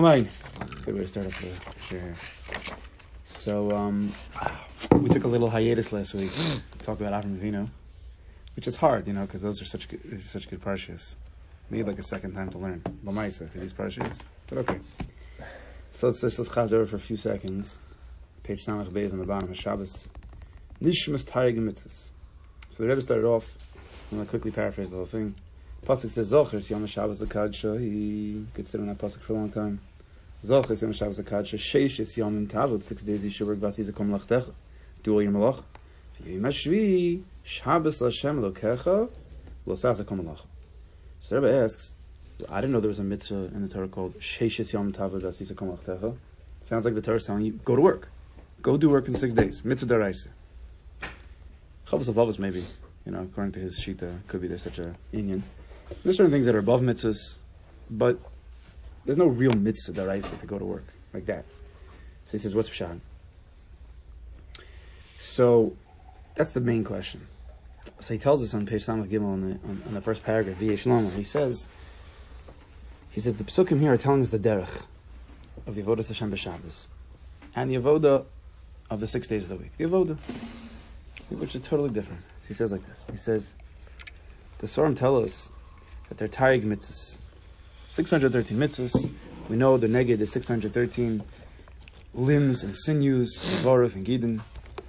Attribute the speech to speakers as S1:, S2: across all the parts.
S1: Mine. Good way to start off the here. So, um, we took a little hiatus last week to talk about Avram Avinu, which is hard, you know, because those are such good, such good parshas. Need like a second time to learn Lamaisa for these parshas, but okay. So let's let's just chaz over for a few seconds. Page Samach Beis on the bottom of Shabbos. Nishmas Tarig Mitzvahs. So the Rebbe started off. I'm to quickly paraphrase the whole thing. Pasuk says Zochers Yom Shabbos Lekadsha. He could sit on that pasuk for a long time. Zochers Yom Shabbos Lekadsha. Sheish is Yom Tavot. Six days you should work Vasi Zakom Lachtecha. Do all your malach. Yom Hashvi Shabbos Lashem Lokecha Losas Zakom Malach. So the Rebbe asks, I didn't know there was a mitzvah in the Torah called Sheish Yom Tavot Vasi Zakom Lachtecha. Sounds like the Torah is telling you go to work, go do work in six days. Mitzvah deraisa. Chovos Halevavos maybe, you know, according to his shita, could be there's such a union. There's certain things that are above mitzvahs, but there's no real mitzvah deraisa to go to work like that. So he says, what's pshat? So that's the main question. So he tells us on page Samach Gimel on the, on, on the first paragraph, V'yesh Shlomo, he says, he says, the psukim here are telling us the derech of the Avodah Hashem b'Shabbos and the Avodah of the six days of the week. The Avodah, which are totally different. He says like this. He says, the Sorim tell us that they're Tarig mitzvahs. 613 mitzvahs. We know the neged is 613 limbs and sinews, Vorov and Gidin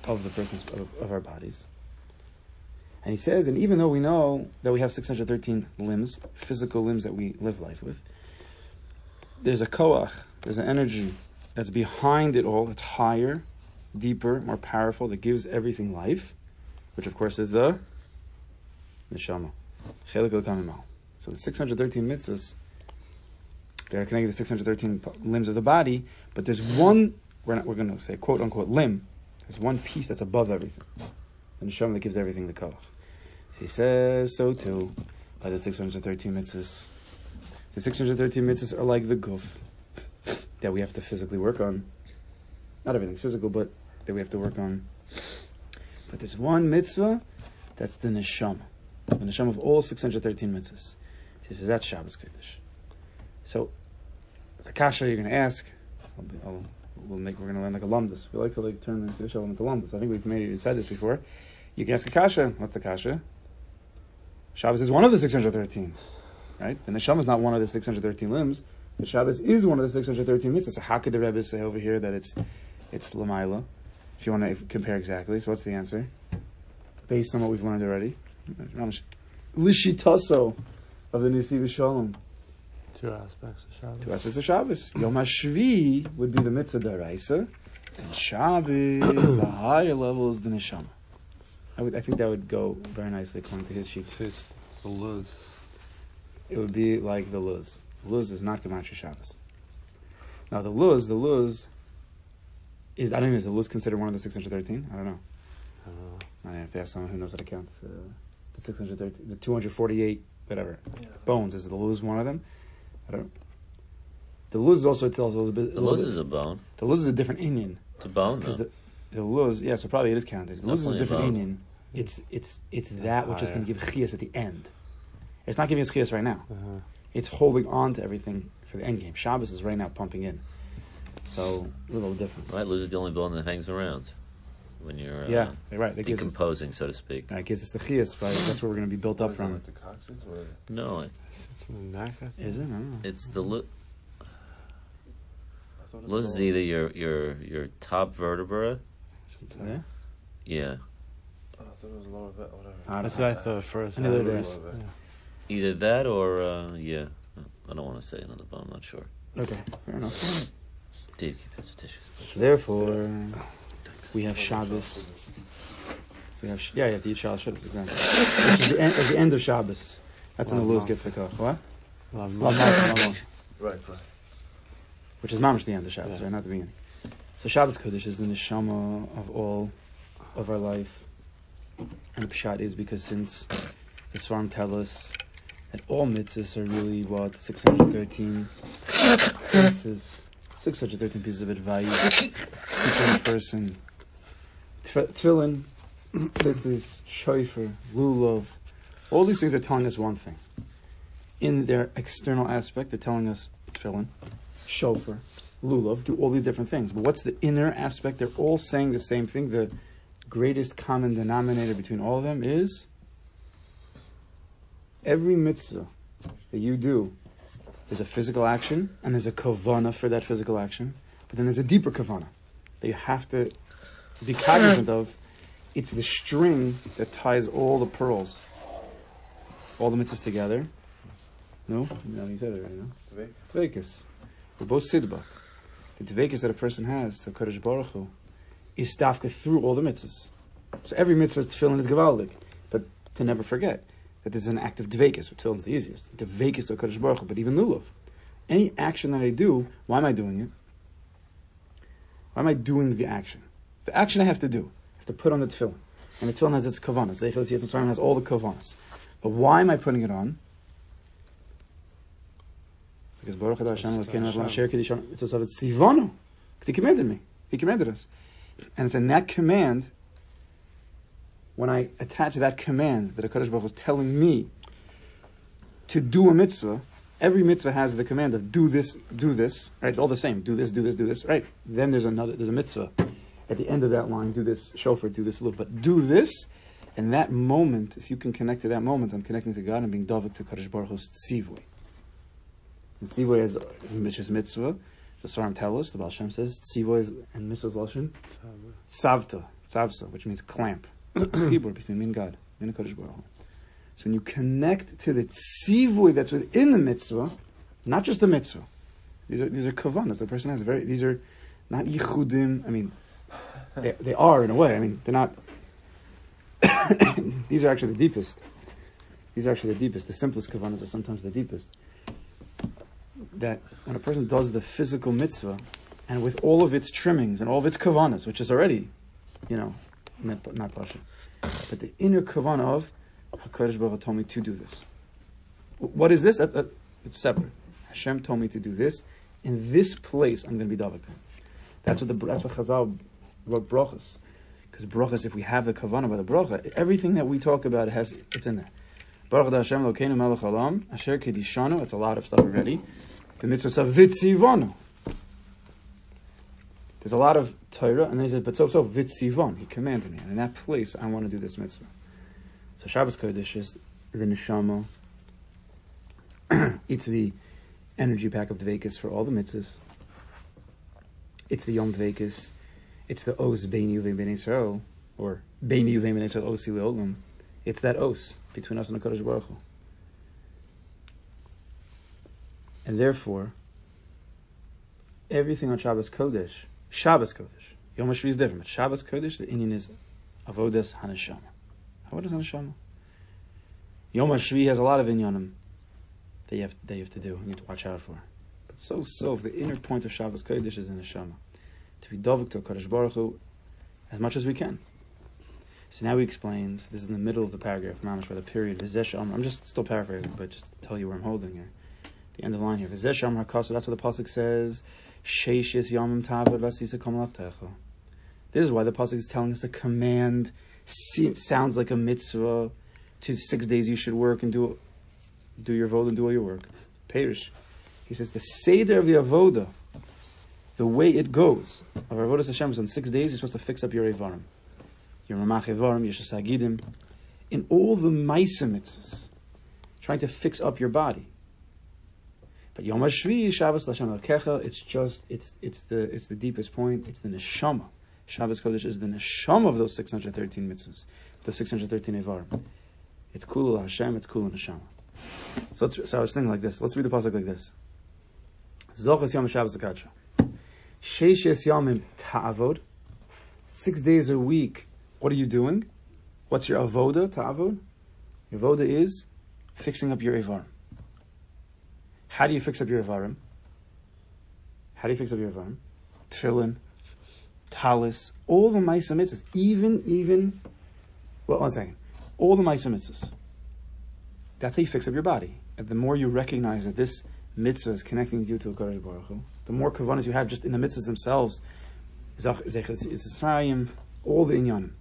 S1: of the persons of, of our bodies. And he says, and even though we know that we have 613 limbs, physical limbs that we live life with, there's a koach, there's an energy that's behind it all, that's higher, deeper, more powerful, that gives everything life, which of course is the neshama. So the 613 mitzvahs, they're connected to 613 limbs of the body, but there's one, we're, not, we're going to say quote unquote limb, there's one piece that's above everything. The neshama that gives everything the koach. So he says so too by the 613 mitzvahs. The 613 mitzvahs are like the guf that we have to physically work on. Not everything's physical, but that we have to work on. But there's one mitzvah that's the neshama. The neshama of all 613 mitzvahs. He says that's Shabbos Kodesh. So, it's a kasha you're going to ask. I'll, I'll, we'll make, we're going to learn like a lumdus. We like to like turn the Yiddish into lumdus. I think we've made said this before. You can ask a kasha. What's the kasha? Shabbos is one of the 613. Right? And the neshama is not one of the 613 limbs. But Shabbos is one of the 613 mitzvahs. So how could the Rebbe say over here that it's it's Lamaila? If you want to compare exactly. So what's the answer? Based on what we've learned already. Lishitaso of the Nesivos Shalom.
S2: Two aspects of Shabbos.
S1: Two aspects of Shabbos. Yom HaShvi would be the mitzvah daraisa, and Shabbos, the higher level, is the neshama. I, would, I think that would go very nicely according to his sheet.
S2: So it's the luz.
S1: It would be like the luz. Luz is not Gematria Shabbos. Now the luz, the luz is I don't know. Is the luz considered one of the six hundred thirteen? I don't know. I have to ask someone who knows how to count uh, the six hundred thirteen, the two hundred forty-eight, whatever bones. Is the luz one of them? I don't. The luz also tells a little bit.
S3: The
S1: a
S3: luz is a bone.
S1: the luz is a different Indian
S3: It's a bone,
S1: because
S3: though.
S1: the the luz, yeah, so probably it is counted. The luz is a different
S3: bone.
S1: Indian. It's it's it's that which is going to give chias at the end. It's not giving us chias right now.
S2: uh-huh.
S1: It's holding on to everything for the end game. Shabbos is right now pumping in, so a little different.
S3: Right, luz is the only bone that hangs around when you're uh,
S1: Yeah, you're right. That gives us,
S3: decomposing, so to speak.
S1: that gives us the chias. Right? That's where we're going to be built up
S4: What is it,
S1: from.
S4: The coccyx? What is it?
S3: No,
S2: It's the neck, I think.
S1: Is it? I don't know.
S3: it's the lu-
S4: I it's
S3: luz is either your your your top vertebra.
S2: It's in the
S1: Yeah.
S3: Yeah,
S4: Oh, I thought it was lower back. Whatever.
S1: I
S2: That's what I thought first.
S1: I neither
S2: I was-
S4: Lower
S3: either that or uh, yeah. I don't want to say another bone. I'm not sure.
S1: Okay, fair enough.
S3: Dave, keep has tissues.
S1: So therefore, we have Shabbos. We have sh- yeah, you have to eat Shabbos exactly. Which is the end, at the end of Shabbos. That's when the luz gets the koch. What?
S2: Well, I'm
S1: Well,
S2: not-
S1: Malach, Malach.
S4: Right, right.
S1: which is mamish the end of Shabbos,
S2: Yeah.
S1: right? Not the beginning. So Shabbos Kodesh is the neshama of all of our life, and the pshat is because since the Svarim tell us that all mitzvahs are really what six hundred thirteen mitzvahs, six hundred thirteen pieces of advice a person tefillin, tzitzis, shofar, lulav. All these things are telling us one thing. In their external aspect, they're telling us tefillin, shofar, lulav, do all these different things. But what's the inner aspect? They're all saying the same thing. The greatest common denominator between all of them is every mitzvah that you do, there's a physical action and there's a kavana for that physical action, but then there's a deeper kavana that you have to be cognizant of. It's the string that ties all the pearls, all the mitzvahs together. No, no, you said it right. No,
S4: Tvek?
S1: We're both sidba. The tvekas that a person has to Kodesh Baruch Hu is stafka through all the mitzvahs. So every mitzvah is tefillin is gavaldik, but to never forget that this is an act of dvekas. Tefillin is the easiest. Dvekas to Kodesh Baruch Hu, but even lulav. Any action that I do, why am I doing it? Why am I doing the action? The action I have to do, I have to put on the tefillin, and the tefillin has its kavanas. Zeichel Yisrael has all the kavanas. But why am I putting it on? Because Baruch Hashem Elokeinu Adonai Asher Kedishon it's also it's. Because He commanded me. He commanded us. And it's in that command, when I attach that command that HaKadosh Baruch Hu is telling me to do a mitzvah, every mitzvah has the command of do this, do this, right? It's all the same. Do this, do this, do this, right? Then there's another, there's a mitzvah. At the end of that line, do this shofar, do this a little, but do this, and that moment, if you can connect to that moment, I'm connecting to God and being davik to Kadosh Baruch Hu's tzivui. And tzivui is, is mitzvah mitzvah. The Svarim tell us, the Baal Shem says, tzivui is, and mitzvah's lashon, tzavta, tzavsa, which means clamp. Keyboard between me and God, me and Kadosh Baruch Hu. So when you connect to the tzivui that's within the mitzvah, not just the mitzvah, these are these are kavanas. The person has very. These are not yichudim. I mean, they, they are in a way. I mean, they're not. these are actually the deepest. These are actually the deepest. The simplest kavanas are sometimes the deepest. That when a person does the physical mitzvah, and with all of its trimmings and all of its kavanas, which is already, you know, not, not but the inner kavana of Hakadosh Baruch told me to do this. What is this? That, that, it's separate. Hashem told me to do this. In this place, I'm going to be davak. That's what the that's what Chazal wrote brachas. Because brachas, if we have the kavana by the bracha, everything that we talk about has it's in there. Baruch Hashem Elokeinu Melech Olam Asher Kedishanu. It's a lot of stuff already. The mitzvah of Vitzivonu. There's a lot of Torah, and then he said, but so so Vitzivon. He commanded me, and in that place, I want to do this mitzvah. So Shabbos Kodesh is the neshama. it's the energy pack of Dvekas for all the mitzvahs. It's the Yom Dvekas. It's the Os Beini Uvein Ben Israel, or Beini Uvein Ben Israel Osi Leolam. It's that Os between us and the Kodesh Baruch Hu. And therefore, everything on Shabbos Kodesh, Shabbos Kodesh, Yom HaShvi is different, but Shabbos Kodesh, the Indian is Avodas Hanashama. Avodas Hanashama. Yom HaShvi has a lot of inyanim that you have that you have to do. You need to watch out for. But so so, if the inner point of Shabbos Kodesh is in Neshama, to be dovik to Kodesh Baruch Hu as much as we can. So now he explains. This is in the middle of the paragraph, mamish, where the period. I'm just still paraphrasing, but just to tell you where I'm holding here. The end of the line here. Vizesh Amr Hakasa. That's what the pasuk says. Sheishis Yamim Tavad Vasisa Kamalaktecha. This is why the pasuk is telling us a command. It sounds like a mitzvah. To six days you should work and do do your voda and do all your work. Perish. He says the seder of the avoda, the way it goes of avodas Hashem is on six days. You're supposed to fix up your evarim, your ramach evarim, your shasagidim, in all the ma'isa trying to fix up your body. But Yom HaShvi, Shabbos Lashem Kecha, it's just it's it's the it's the deepest point. It's the neshama. Shabbos Kodesh is the neshama of those 613 mitzvahs, the 613 evarim. It's kula Hashem. It's kula neshama. So, let's, so I was thinking like this. Let's read the pasuk like this. Zochas Yom Shabbos Akacha. Yomim Ta'avod. Six days a week. What are you doing? What's your avoda? Ta'avod. Your avoda is fixing up your evarim. How do you fix up your evarim? How do you fix up your evarim? Tefillin, talis, all the ma'isa mitzvahs, even even. Well, one second. All the ma'isa mitzvahs. That's how you fix up your body. And the more you recognize that this mitzvah is connecting you to a Kodesh Baruch Hu, the more kavanas you have just in the mitzvahs themselves, all the inyanim.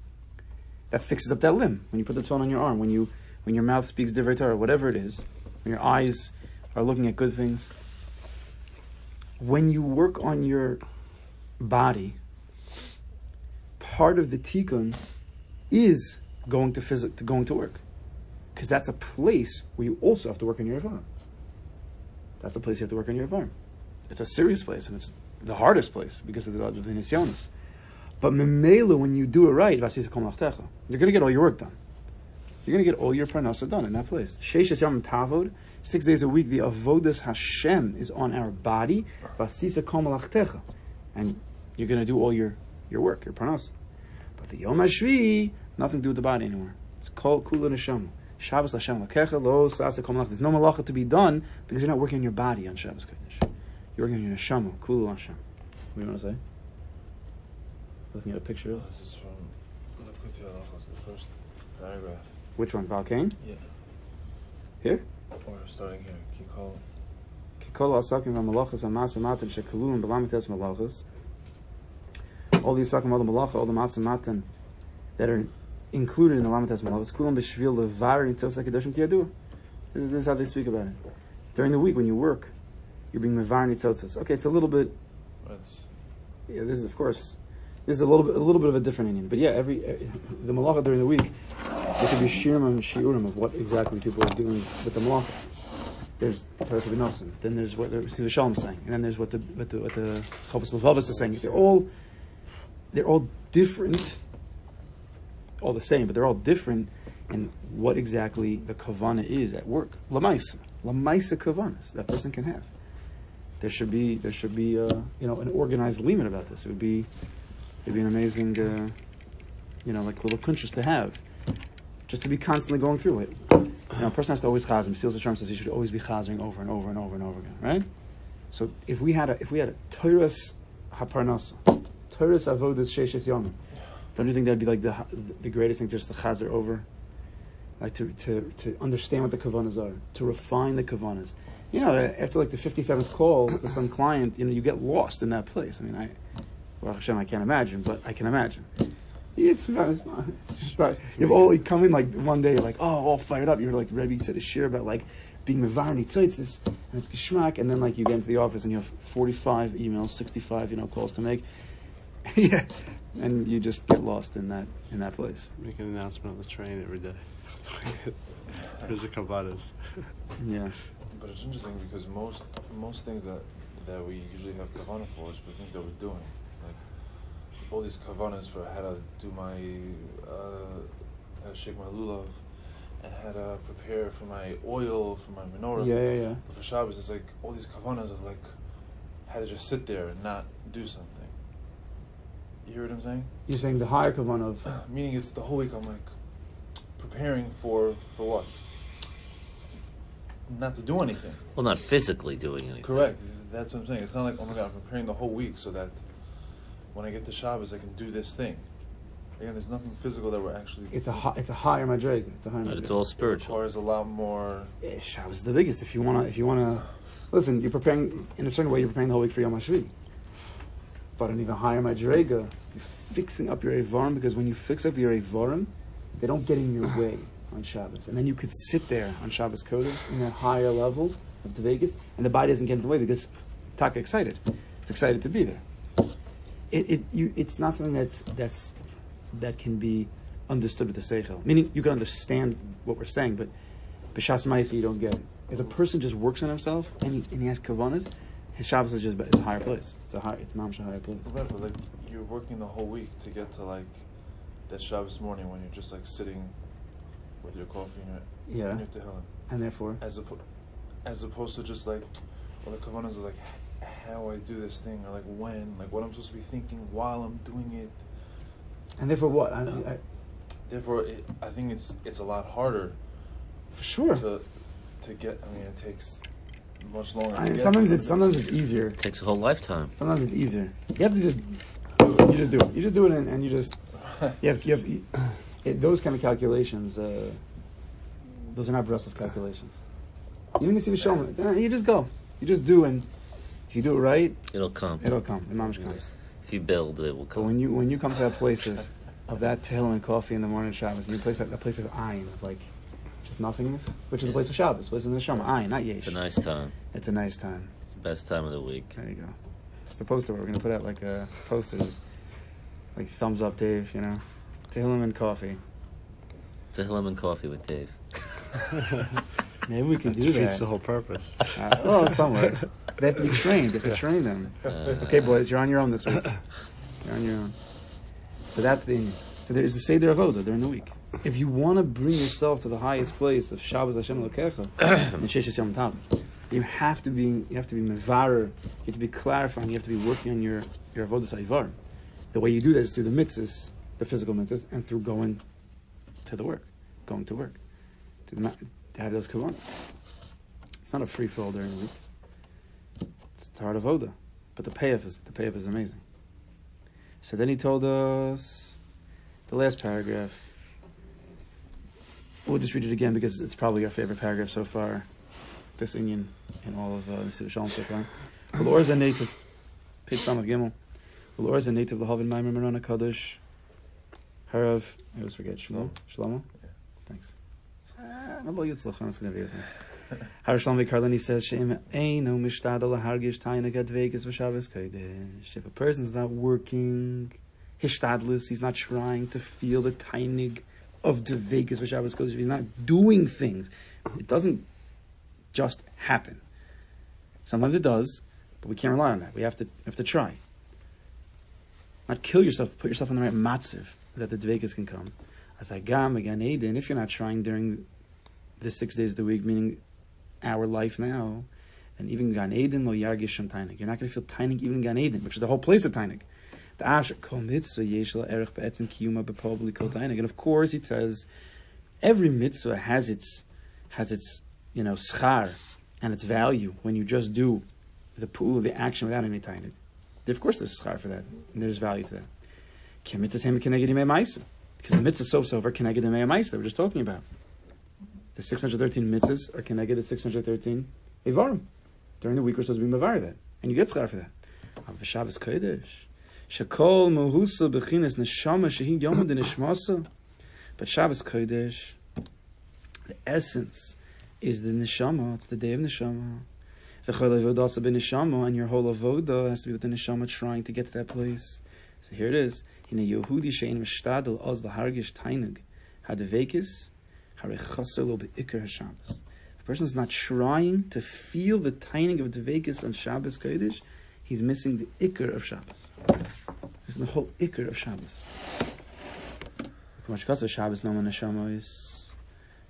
S1: That fixes up that limb. When you put the tone on your arm, when you when your mouth speaks divrei Torah, whatever it is, when your eyes are looking at good things, when you work on your body, part of the tikkun is going to physic to going to work, because that's a place where you also have to work on your environment. That's a place you have to work on your environment. It's a serious place, and it's the hardest place because of the, of the. But memela, when you do it right, you're going to get all your work done. You're going to get all your parnasa done in that place. Sheishes yom tavod, six days a week, the avodas Hashem is on our body, and you're going to do all your, your work, your parnasa. But the yom hashvi, nothing to do with the body anymore. It's called kula neshama. Shabbos Hashem lakecha lo sasa kol. There's no malacha to be done because you're not working on your body on Shabbos Kodesh. You're working on your neshama, kula Hashem. What do you want to say? Looking at a picture of
S4: This is from Lakuti the first paragraph.
S1: which one? Balkain?
S4: Yeah.
S1: Here?
S4: Or starting here. Kikol.
S1: Kikol asakim v'malachas amasa matan shekalum b'lamites malachas. All the asakim, all the malacha, all the masa matan that are included in the lamites malachas. Kulam b'shvil levar nitzos hakedoshim kiyadua. This is this is how they speak about it. During the week when you work, you're being mevar nitzotzos. Okay, it's a little bit. Yeah, this is of course. This is a little bit a little bit of a different Indian, but yeah, every uh, the malacha during the week there could be shirim and shiurim of what exactly people are doing with the malacha. There's Torah B'Nosim, then there's what the Nesivos Shalom is saying, and then there's what the what the what the Chavos Levavos is saying. They're all they're all different, all the same, but they're all different in what exactly the kavana is at work. Lamaisa, lamaisa kavanas that person can have. There should be there should be uh, you know an organized limit about this. It would be it'd be an amazing uh, you know like little kunshas to have, just to be constantly going through it. You know, a person has to always chazim. Seals Hashem says he should always be chazing over and over and over and over again, right? So if we had a if we had a Torah's haparnasa, Torah's avodas sheishes yomim, don't you think that'd be like the the greatest thing, just the chazer over, like to to to understand what the kavanas are, to refine the kavanas. You know, after like the fifty seventh call with some client, you know, you get lost in that place. I mean, I, well, Hashem, I can't imagine, but I can imagine. It's, it's not. You've all come in like one day, like, oh, all fired up. You're like, Rebbe said a shir about like being mevar nitzotzis and it's geschmack, and then like you get into the office and you have 45 emails, 65, you know, calls to make. yeah, and you just get lost in that in that place.
S2: Make an announcement on the train every day. Here's the kavadas.
S1: Yeah.
S4: But it's interesting because most most things that that we usually have kavana for is for things that we're doing. Like all these kavanas for how to do my uh, how to shake my lulav and how to prepare for my oil for my menorah.
S1: Yeah, yeah, yeah.
S4: But for Shabbos, it's like all these kavanas of like how to just sit there and not do something. You hear what I'm saying?
S1: You're saying the higher kavan of
S4: Meaning it's the whole week I'm like preparing for for what? Not to do anything.
S3: Well, not physically doing anything.
S4: Correct. That's what I'm saying. It's not like oh my god, I'm preparing the whole week so that when I get to Shabbos I can do this thing. Again, there's nothing physical that we're actually.
S1: it's a hi- it's a higher madrega. It's a higher.
S3: But it's
S1: madrega.
S3: all
S4: It
S3: spiritual.
S4: requires a lot more.
S1: Yeah, Shabbos is the biggest. If you wanna, if you wanna, listen, you're preparing in a certain way. You're preparing the whole week for Yom Hashvi. But an even higher madrega, you're fixing up your evarim because when you fix up your evarim, they don't get in your way on Shabbos, and then you could sit there on Shabbos Kodesh in that higher level of the Vegas, and the body doesn't get in the way because Taka excited. It's excited to be there. It, it you, it's not something that's that's that can be understood with the seichel. Meaning, you can understand what we're saying, but b'shas ma'isa you don't get it. If a person just works on himself and he, and he has kavanas, his Shabbos is just it's a higher place. It's a high, it's a higher place.
S4: Right, but like you're working the whole week to get to like that Shabbos morning when you're just like sitting with your coffee and your,
S1: Yeah.
S4: and your tehillim.
S1: And therefore,
S4: as oppo- as opposed to just like well the kavanas are like how I do this thing or like when like what I'm supposed to be thinking while I'm doing it.
S1: and therefore what? I, I,
S4: Therefore, it, I think it's it's a lot harder
S1: for sure.
S4: to to get. I mean, it takes much longer.
S1: I,
S4: get
S1: sometimes it's sometimes it's easier.
S3: It takes a whole lifetime.
S1: Sometimes it's easier. You have to just you just do it. You just do it, and, and you just you have you have it, those kind of calculations. Uh, those are not breath calculations. You didn't see the show. You just go. You just do, and if you do it right,
S3: It'll come.
S1: it'll come. The mamish comes.
S3: If you build, it will
S1: But
S3: come.
S1: when you when you come to that place of of that tail and coffee in the morning Shabbos, I mean, place that, that place of ayin of like just nothingness, which is the place of Shabbos, place of the Neshama, ayin, not yesh.
S3: It's a nice time.
S1: It's a nice time.
S2: It's the
S3: Best time of the week.
S1: There you go. It's the poster. We're gonna put out like uh, posters, like thumbs up, Dave. You know, Tehillim and coffee.
S3: Tehillim and coffee with Dave.
S1: Maybe we can do
S2: Defeats
S1: that.
S2: the whole purpose.
S1: Uh, well, it's somewhat. They have to be trained. They have to train them.
S3: Uh,
S1: Okay, boys, you're on your own this week. You're on your own. So that's the Indian. So there's the Seder Avoda during the week. If you want to bring yourself to the highest place of Shabbos Hashem Elokecha, and Sheshes Yom Tov, you have to be you have to be mevarer, you have to be clarifying, you have to be working on your your avodah saivar. The way you do that is through the mitzvahs, the physical mitzvahs, and through going to the work, going to work, to, not, to have those kavanas. It's not a free for all during the week. It's a heart of avodah, but the payoff is the payoff is amazing. So then he told us the last paragraph. We'll just read it again because it's probably our favorite paragraph so far. This Inyan in all of uh, the Siddur Shalom so far. The Lord is a native. Page Sam of Gimel. The Lord is a native. Lahavin Maimer Marana Kadosh. Harav. I always forget. Shlomo. Shlomo. Thanks. It's going to be with him. Har Shlomo Karliner says, "Sheim eino mishtadel lahargish tainig advegas v'shavas kodesh." If a person's not working, hishtadlis, he's not trying to feel the tainig of dvegas v'shavas kodesh. If he's not doing things, it doesn't just happen. Sometimes it does, but we can't rely on that. We have to have to try. Not kill yourself. Put yourself in the right matziv that the dvegas can come. As I gam again, Eden. If you're not trying during the six days of the week, meaning our life now, and even Gan Eden lo yargish. You're not going to feel tainig even Gan Eden, which is the whole place of tainig. The. And of course, it says every mitzvah has its has its you know schar and its value when you just do the pool the action without any tainig. Of course, there's schar for that, and there's value to that. Because the mitzvah so so keneged imei ma'isa that we're just talking about. The 613 mitzvahs are connected to 613 Evarim. During the week, we're supposed to be Mavar that. And you get schar for that. Shabbos Kodesh. Shekol Mohusa Bechinas Neshama Shehi Yom Nishmasa. But Shabbos Kodesh, the essence is the Neshama. It's the day of Neshama. V'chol Avodah ben Neshama, and your whole Avodah has to be with the Neshama trying to get to that place. So here it is. In a Yehudi Shein Mishtadel Oz Lahargish Tainig Hadevekis if a person is not trying to feel the taining of Dvekis on Shabbos Kodesh, he's missing the Iker of Shabbos. Missing the whole Iker of Shabbos. Shabbos Noam Neshamos.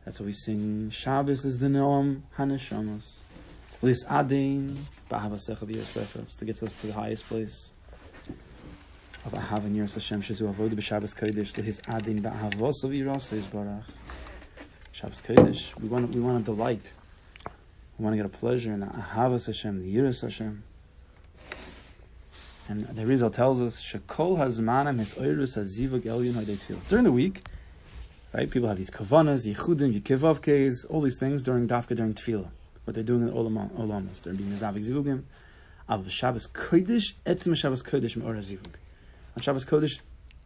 S1: That's what we sing. Shabbos is the Noam Haneshamos. Lis Adin Ba'avasecha B'Yosef. It's to get us to the highest place of Ahav and Yiras Hashem Shazu Avodah B'Shabbos Kodesh. Lis Adin Ba'avos of Yirasa Yisbarach. Shabbos Kodesh, we want we want to delight. We want to get a pleasure in the Ahavas Hashem, the Yiras Hashem. And the Rizal tells us, Shekol Hazmanam His Oirus Hazivak Elyon Haydei During the week, right, people have these kavanas, yichudim, yikivavkes, all these things during dafka, during tefillah. What they're doing in the olam, olamos. They're being mizavik zivugim. Av Shabbos Kodesh, etzim Shabbos Kodesh me'or hazivug. On Shabbos Kodesh,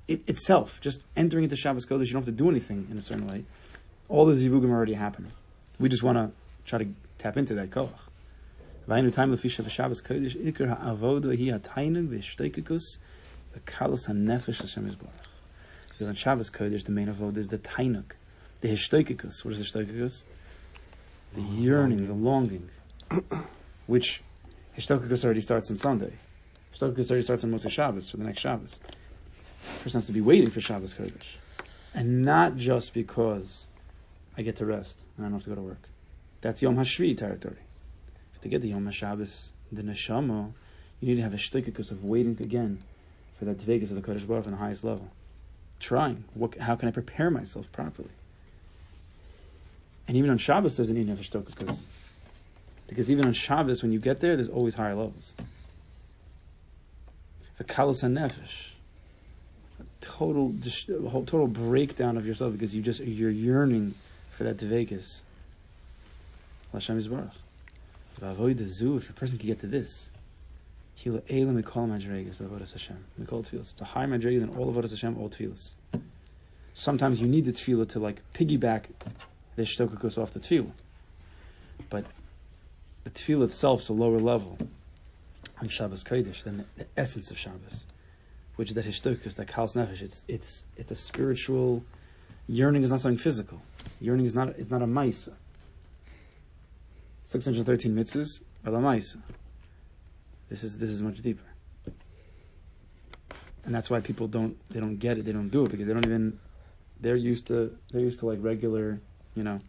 S1: it, itself, just entering into Shabbos Kodesh, you don't have to do anything in a certain way all the zivugim already happened. We just want to try to tap into that koach. Vaynu time lefisha v'Shabbos kodesh ikar ha'avoda hi ha'tainug v'shteikekus v'kalos ha'nefesh Hashem yisborach. Because on Shabbos kodesh the main avoda is the tainug, the hishtoikekus. What is the hishtoikekus? The yearning, the longing, which hishtoikekus already starts on Sunday. Hishtoikekus already starts on Moshe Shabbos for the next Shabbos. The person has to be waiting for Shabbos kodesh, and not just because I get to rest and I don't have to go to work. That's Yom Hashvi territory. To get to Yom HaShabbos, the Neshama, you need to have a shtikikus of waiting again for that Dvegas of the Kodesh Baruch on the highest level. Trying. What, how can I prepare myself properly? And even on Shabbos, there's a need to have a. Because even on Shabbos, when you get there, there's always higher levels. The kalos hanefesh total a whole total breakdown of yourself because you just you're yearning for that Dvekas. Hashem is Baruch. Zoo, if a person can get to this, he will elam mikol madregas of avodas Hashem. It's a higher madrega than all of avodas Hashem, all tefillas. Sometimes you need the tefillah to like piggyback the shtokakus off the tefillah, but the tefillah itself is a lower level. on Shabbos Kodesh than the, the essence of Shabbos, which is that hishtukus, that kals nefesh. It's it's it's a spiritual yearning. Is not something physical. Yearning is not it's not a ma'isa. Six hundred thirteen mitzvahs are. This is this is much deeper, and that's why people don't they don't get it. They don't do it because they don't even they're used to they're used to like regular, you know,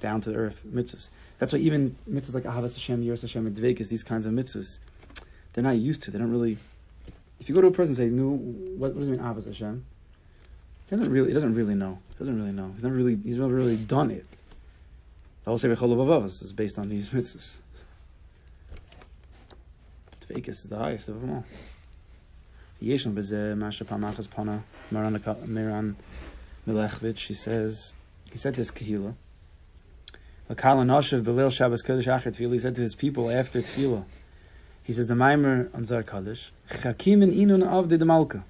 S1: down to earth mitzvahs. That's why even mitzvahs like Ahavas Hashem, Yiras Hashem, and Dvekas, these kinds of mitzvahs, they're not used to. They don't really. If you go to a person and say, "No, what, what does it mean Ahavas Hashem?" He doesn't really. He doesn't really know. He doesn't really know. He's never really. He's never really done it. The whole Sefer Cholov is based on these mitzvahs. Dvekas is the highest of them all. Yeshon b'zeh masha pamachas pana Miran Milechvich. He says he said to his kahila. Akal Noshev Belil Shabbos Kodesh Acher Tefillah. He said to his people after Tefillah. He says the Maimer on Zar Kodesh. Chakim in Inun of the Malka.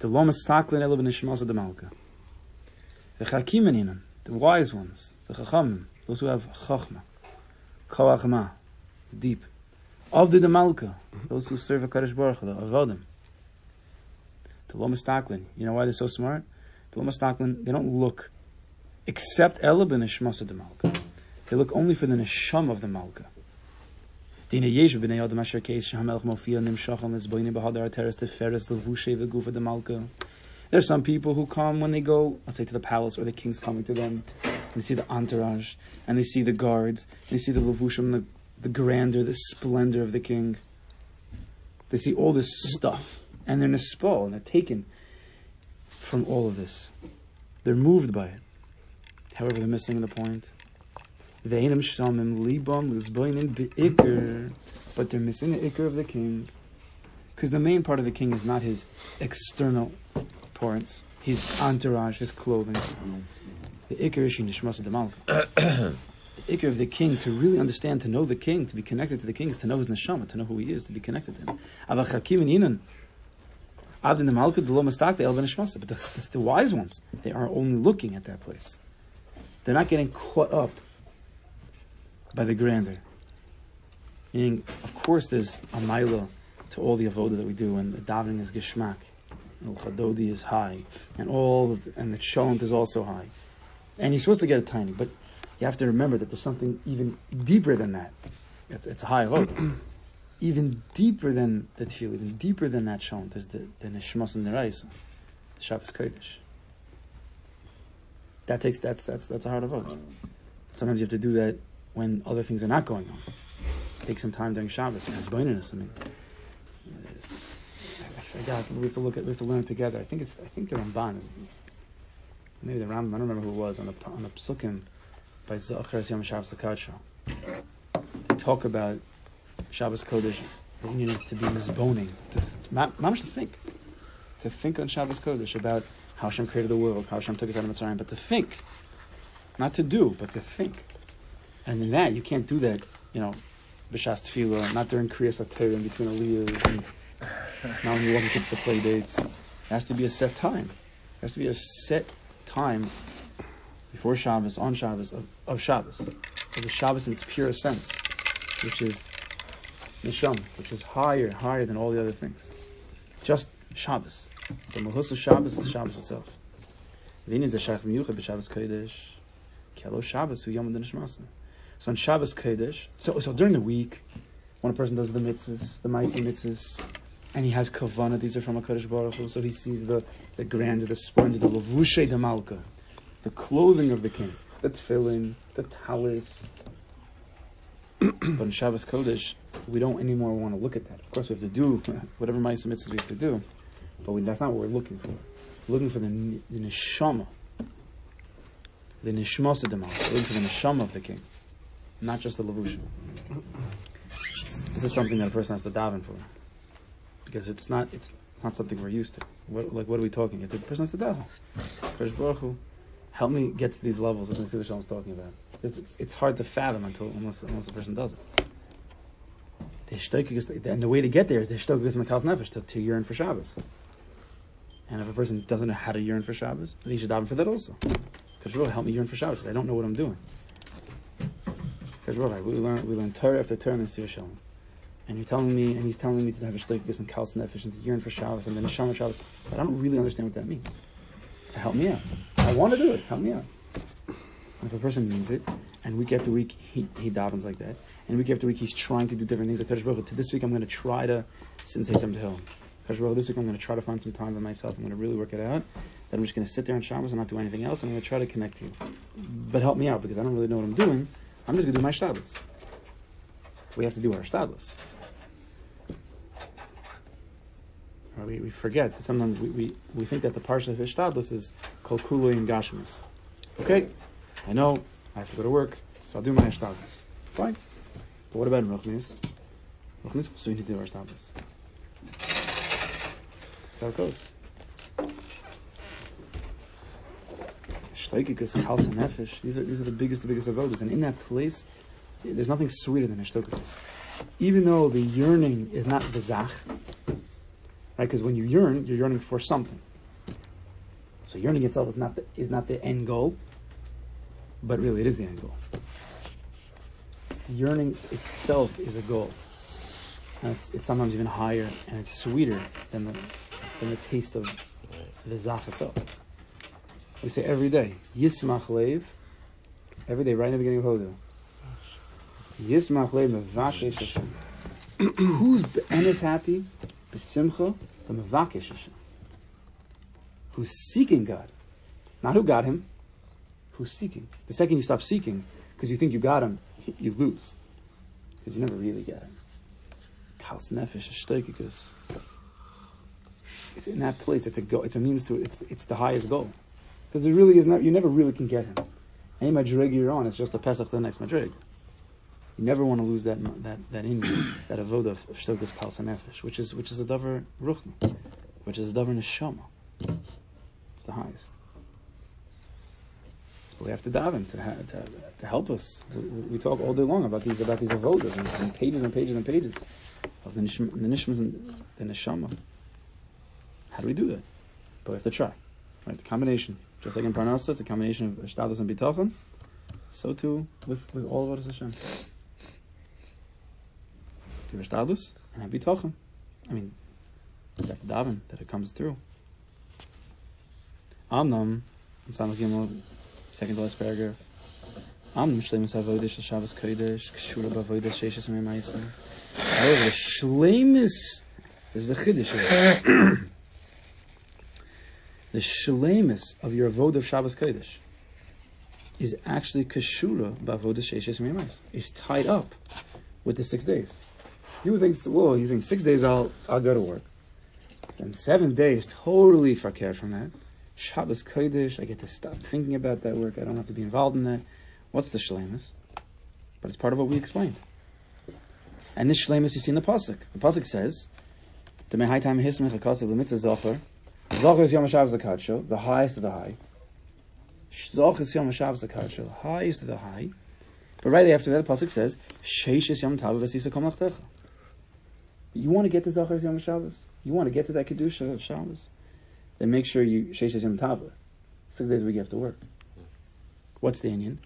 S1: The Lomas Staklin Elav Nishmas of the Malka. The Chakim in Inun, the wise ones, the Chachamim, those who have Chachma, Koachma, deep. Of the Malka, those who serve a Kodesh Baruch Hu, the Avodim. The Lomas Staklin. You know why they're so smart? The Lomas Staklin, they don't look except Ela b'nishmas of the Malka. They look only for the nesham of the Malka. The. There's some people who come when they go, let's say to the palace, or the king's coming to them, and they see the entourage, and they see the guards, and they see the levushim, the, the grandeur, the splendor of the king. They see all this stuff, and they're nispal, and they're taken from all of this. They're moved by it. However, they're missing the point. But they're missing the ikr of the king. Because the main part of the king is not his external appearance, his entourage, his clothing. The ikr is nishmas the The ikr of the king, to really understand, to know the king, to be connected to the king, is to know his neshama, to know who he is, to be connected to him. But the, the, the wise ones, they are only looking at that place. They're not getting caught up by the grandeur. Meaning, of course, there's a mila to all the avoda that we do, and the davening is geshmak, and chadodi is high, and all the, and the cholent is also high, and you're supposed to get a tiny, but you have to remember that there's something even deeper than that. It's, it's a high avoda. even deeper than the tefillah, even deeper than that cholent is the, the neshmas and the the Shabbos Kodesh. That takes that's that's that's a hard vote. Sometimes you have to do that when other things are not going on. Take some time during Shabbos and Hasboinus. I mean, forgot. We have to look at. We have to learn together. I think it's. I think the Ramban is. Maybe the Rambam. I don't remember who it was on the on the Psukim by Zachar Yom Shabbos Lakadsha. They talk about Shabbos Kodesh. The union is to be mizboning, to, to, to think, to think on Shabbos Kodesh about how Hashem created the world, how Hashem took us out of Mitzrayim, but to think, not to do, but to think. And in that, you can't do that, you know, b'shas tefillah, not during kriyas atayr in between aliyahs, and not when you against the play dates. It has to be a set time. It has to be a set time before Shabbos, on Shabbos, of, of Shabbos, of the Shabbos in its purest sense, which is nisham, which is higher, higher than all the other things. Just Shabbos. The Mahus of Shabbos is Shabbos itself. So on Shabbos Kodesh, so, so during the week, when a person does the mitzvahs, the Maisi mitzvahs, and he has kavana, these are from a Kodesh Baruch Hu, so he sees the, the grandeur, the splendor, the lavushe de malka, the clothing of the king, the tefillin, the talis. but in Shabbos Kodesh, we don't anymore want to look at that. Of course, we have to do whatever Maisi mitzvahs we have to do. But we, that's not what we're looking for. We're looking for the, the neshama, the neshmasa. We're looking for the neshama of the king, not just the lavusha. This is something that a person has to daven for, because it's not it's not something we're used to. What, like what are we talking? The person has to daven. Kodesh Baruch Hu, help me get to these levels Nasi Hashem was talking about. Because it's, it's hard to fathom until unless unless a person does it. The and the way to get there is the shtokigus makals nefesh to, to yearn for Shabbos. And if a person doesn't know how to yearn for Shabbos, then he should daven for that also. Because really help me yearn for Shabbos because I don't know what I'm doing. Because really, we learn we learn Torah after Torah and Shalom. And you're telling me, and he's telling me to have a shleikus and kals nefesh and to yearn for Shabbos and then neshama Shabbos, but I don't really understand what that means. So help me out. I want to do it. Help me out. And if a person means it, and week after week he, he davens like that, and week after week he's trying to do different things. Like Kadosh to this week I'm going to try to sit and say something to him. Kadosh this week I'm going to try to find some time for myself. I'm going to really work it out. Then I'm just going to sit there on Shabbos and not do anything else, and I'm going to try to connect to you. But help me out because I don't really know what I'm doing. I'm just going to do my Shabbos. We have to do our. Or we, we forget that sometimes we, we, we think that the parsha of Ishtadlis is Kol Kuloi and Gashmis. Okay, I know I have to go to work, so I'll do my Ishtadlis. Fine. But what about Ruchnis? Ruchnis also need to do our Ishtadlis. That's how it goes. These are, these are the biggest, the biggest avodas. And in that place, there's nothing sweeter than Shtoikikus. Even though the yearning is not the zach, right? Because when you yearn, you're yearning for something. So yearning itself is not the, is not the end goal, but really it is the end goal. Yearning itself is a goal, and it's, it's sometimes even higher and it's sweeter than the than the taste of the zach itself. We say every day, Yismach Lev, every day, right in the beginning of Hodu. Yismach Lev Mevashesh Hashem. Who's and is happy? B'simcha the Mevakesh Hashem. Who's seeking God. Not who got him, who's seeking. The second you stop seeking, because you think you got him, you lose. Because you never really get him. Kals Nefesh Shtoikikus. It's in that place, it's a go, it's a means to it's it's the highest goal. Because it really is not you never really can get him. Any madrig you're on, it's just a Pesach to the next madrig. You never want to lose that that that in you, that avoda of shtokas kals nefesh, which is which is a davar ruchni, which is a davar neshama. It's the highest. So we have to daven to, ha- to to help us. We, we talk all day long about these about these avodas and, and pages and pages and pages of the nishma, the nishmas and the neshama. How do we do that? But we have to try. Right, the combination. Just like in Parnasa, it's a combination of Shtadus and Bitachon. So too with, with all of Hashem. Do Shtadus and have. I mean, to daven that it comes through. Amnam, Samach Gimel, second to last paragraph. Amnam Shlemus Kodesh, Kshura Sheishes Meimaisa. However, is the Chiddush the shlemus of your avodah of Shabbos Kodesh is actually kashura b'avodah sheishes miyamais. Is tied up with the six days. You would think, well, you think six days I'll I'll go to work, and seven days totally fakir from that. Shabbos Kodesh, I get to stop thinking about that work. I don't have to be involved in that. What's the shlemus? But it's part of what we explained. And this shlemus you see in the pasuk. The pasuk says, "The mehai time hismech akasav l'mitzvah zocher." Zocher is Yom HaShabbos Akadsho, the highest of the high. Zocher is Yom HaShabbos Akadsho, the highest of the high. But right after that, the pasuk says, "Sheish is Yom Tav v'sisa kom lachtecha." You want to get to Zocher is Yom HaShabbos? You want to get to that kedusha of Shabbos? Then make sure you Sheish is Yom Tav. Six days a week you have to work. What's the Indian?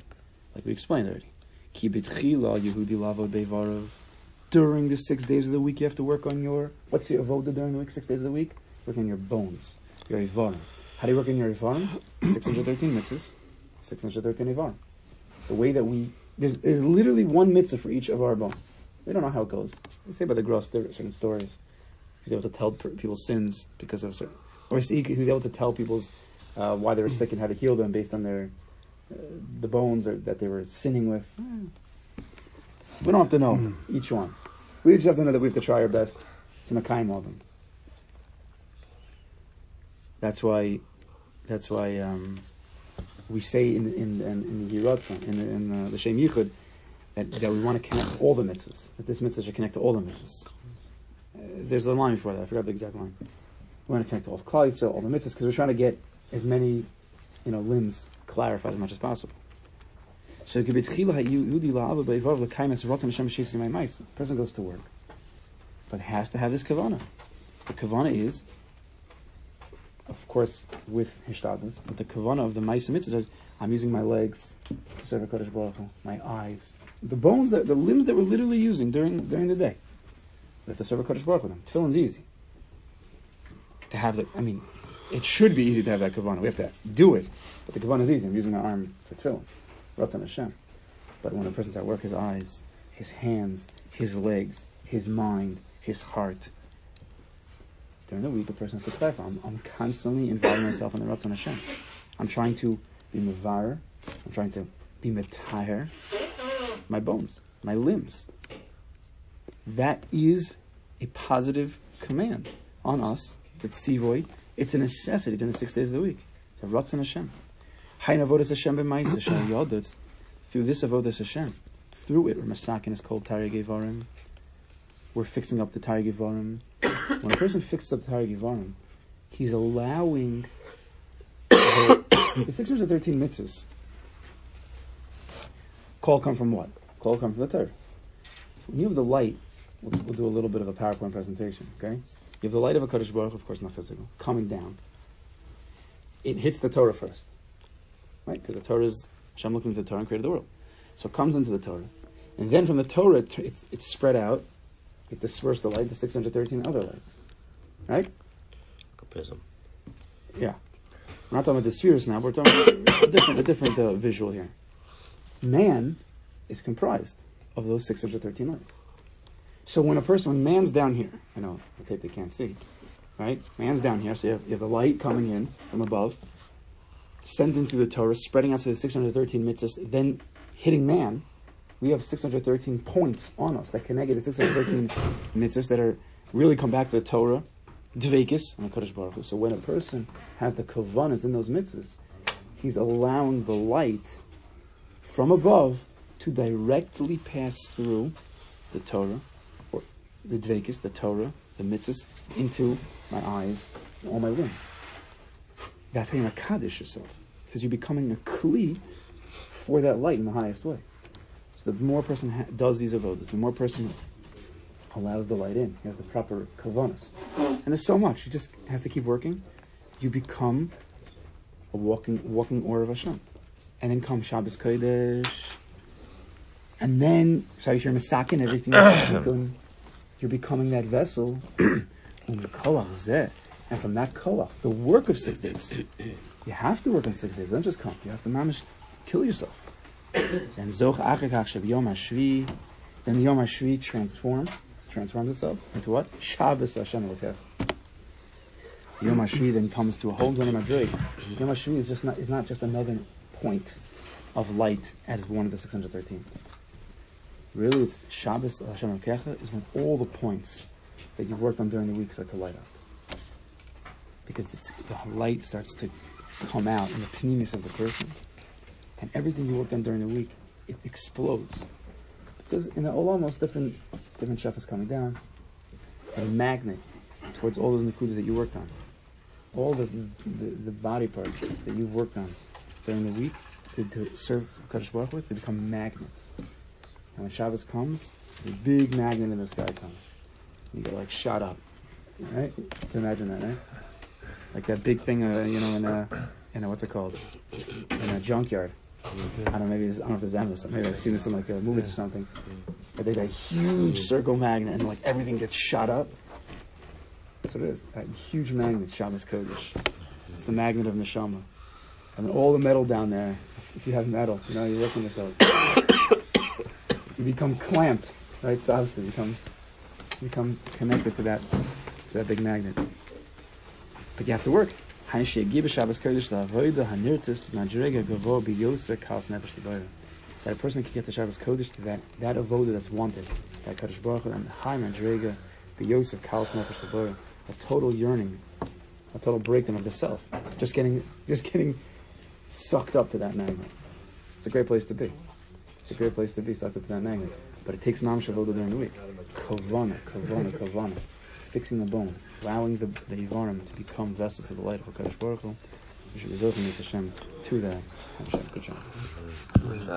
S1: Like we explained already. Ki b'tchila Yehudi lavo bevarov. During the six days of the week, you have to work on your. What's your avoda during the week? Six days of the week. Work on your bones, your ivarim. How do you work on your ivarim? 613 mitzvahs, 613 ivarim. The way that we, there's, there's literally one mitzvah for each of our bones. We don't know how it goes. They say by the gross certain stories. He's able to tell people's sins because of certain, or he who's able to tell people's uh, why they were sick and how to heal them based on their uh, the bones or, that they were sinning with. We don't have to know each one. We just have to know that we have to try our best to Makayim all them. That's why, that's why um, we say in in in, in the Yiratzah, in the, in the, the Shem Yichud, that, that we want to connect to all the mitzvahs. That this mitzvah should connect to all the mitzvahs. Uh, there's a line before that. I forgot the exact line. We want to connect to all of Klal Yisrael, all the mitzvahs, because we're trying to get as many, you know, limbs clarified as much as possible. So it could be mice. Person goes to work, but has to have this kavana. The kavana is of course, with hishtadlis, but the kavana of the Maisa Mitzvah says, I'm using my legs to serve HaKadosh Baruch Hu, my eyes, the bones, that, the limbs that we're literally using during, during the day. We have to serve a Kodesh Baruch with them. Tefillin's easy. To have the, I mean, it should be easy to have that kavanah. We have to do it, but the kavanah is easy. I'm using my arm for tefillin. Ratzon Hashem. But when a person's at work, his eyes, his hands, his legs, his mind, his heart. During the week, the person has to clarify. I'm, I'm constantly involving myself in the Ratzon Hashem. I'm trying to be mavar. I'm trying to be metahir. My bones, my limbs. That is a positive command on us. It's a tzivoy. It's a necessity during the six days of the week. It's a Ratzon Hashem. Hain avodas Hashem b'maisa shal yodot. Through this avodas Hashem, through it, we're masakin is called Tarei Gevarim. We're fixing up the Tarei Gevarim. When a person fixes up the Tarei Gevarim, he's allowing the, the 613 mitzvahs. Call come from what? Call come from the Torah. When you have the light, we'll, we'll do a little bit of a PowerPoint presentation, okay? You have the light of a Kaddish Baruch, of course not physical, coming down. It hits the Torah first, right? Because the Torah is, Hashem looked into the Torah and created the world. So it comes into the Torah. And then from the Torah, it- it's, it's spread out. It dispersed the light to 613 other lights. Right?
S3: Like a prism.
S1: Yeah. We're not talking about the spheres now, we're talking about a different, a different uh, visual here. Man is comprised of those 613 lights. So when a person, when man's down here, I know the tape they can't see, right? Man's down here, so you have, you have the light coming in from above, sending through the Torah, spreading out to the 613 mitzvahs, then hitting man. We have 613 points on us that connect the 613 mitzvahs that are really come back to the Torah, Dveikis, and Kodesh Baruch Hu. So when a person has the kavanas in those mitzvahs, he's allowing the light from above to directly pass through the Torah, or the Dveikis, the Torah, the mitzvahs, into my eyes all my limbs. That's how you Kaddish yourself. Because you're becoming a Kli for that light in the highest way. So the more a person ha- does these avodas, the more a person allows the light in. He has the proper kavanas. And there's so much. You just has to keep working. You become a walking walking or of Hashem. And then comes Shabbos Kodesh. And then, so you're masakin everything, you're, becoming that vessel. And the. And from that koach, the work of six days, you have to work on six days. Don't just come. You have to mamish, kill yourself. Then zoch achekach sheb yom hashvi. Then yom hashvi transform, transforms itself into what? Shabbos Hashem Elokeh. Yom hashvi then comes to a whole different madrig. Yom hashvi is just not is not just another point of light as one of the six hundred thirteen. Really, it's Shabbos Hashem Elokeh is when all the points that you've worked on during the week start to light up. Because the light starts to come out in the panimis of the person. And everything you worked on during the week, it explodes. Because in the almost different different stuff is coming down. It's a magnet towards all those nikudas that you worked on. All the, the, the body parts that you've worked on during the week to, to serve Kaddish Baruch with, they become magnets. And when Shabbos comes, the big magnet in the sky comes. You get like shot up. Right? You can imagine that, right? Like that big thing, uh, you know, in a, in a, what's it called? In a junkyard. I don't know, maybe this, I don't know if this Amazon. Maybe I've seen this in like uh, movies or something. But they got a huge circle magnet and like everything gets shot up. That's what it is. A huge magnet, Shabbos Kodesh. It's the magnet of Neshama. And then all the metal down there, if you have metal, you know, you're working this out. you become clamped, right? So obviously you become, you become connected to that, to that big magnet. But you have to work. That a person can get to Shabbos Kodesh to that, that avoda that's wanted. That Kaddish Baruch Hu and high madrega, the Yosef Kalas Nefesh a total yearning, a total breakdown of the self. Just getting, just getting sucked up to that magnet. It's a great place to be. It's a great place to be sucked up to that magnet. But it takes mamash avoda during the week. Kavana, kavana, kavana. Fixing the bones, allowing the, the Ivarim to become vessels of the light of Kaddish Baruch Hu. We should be to that. Hashem, good job.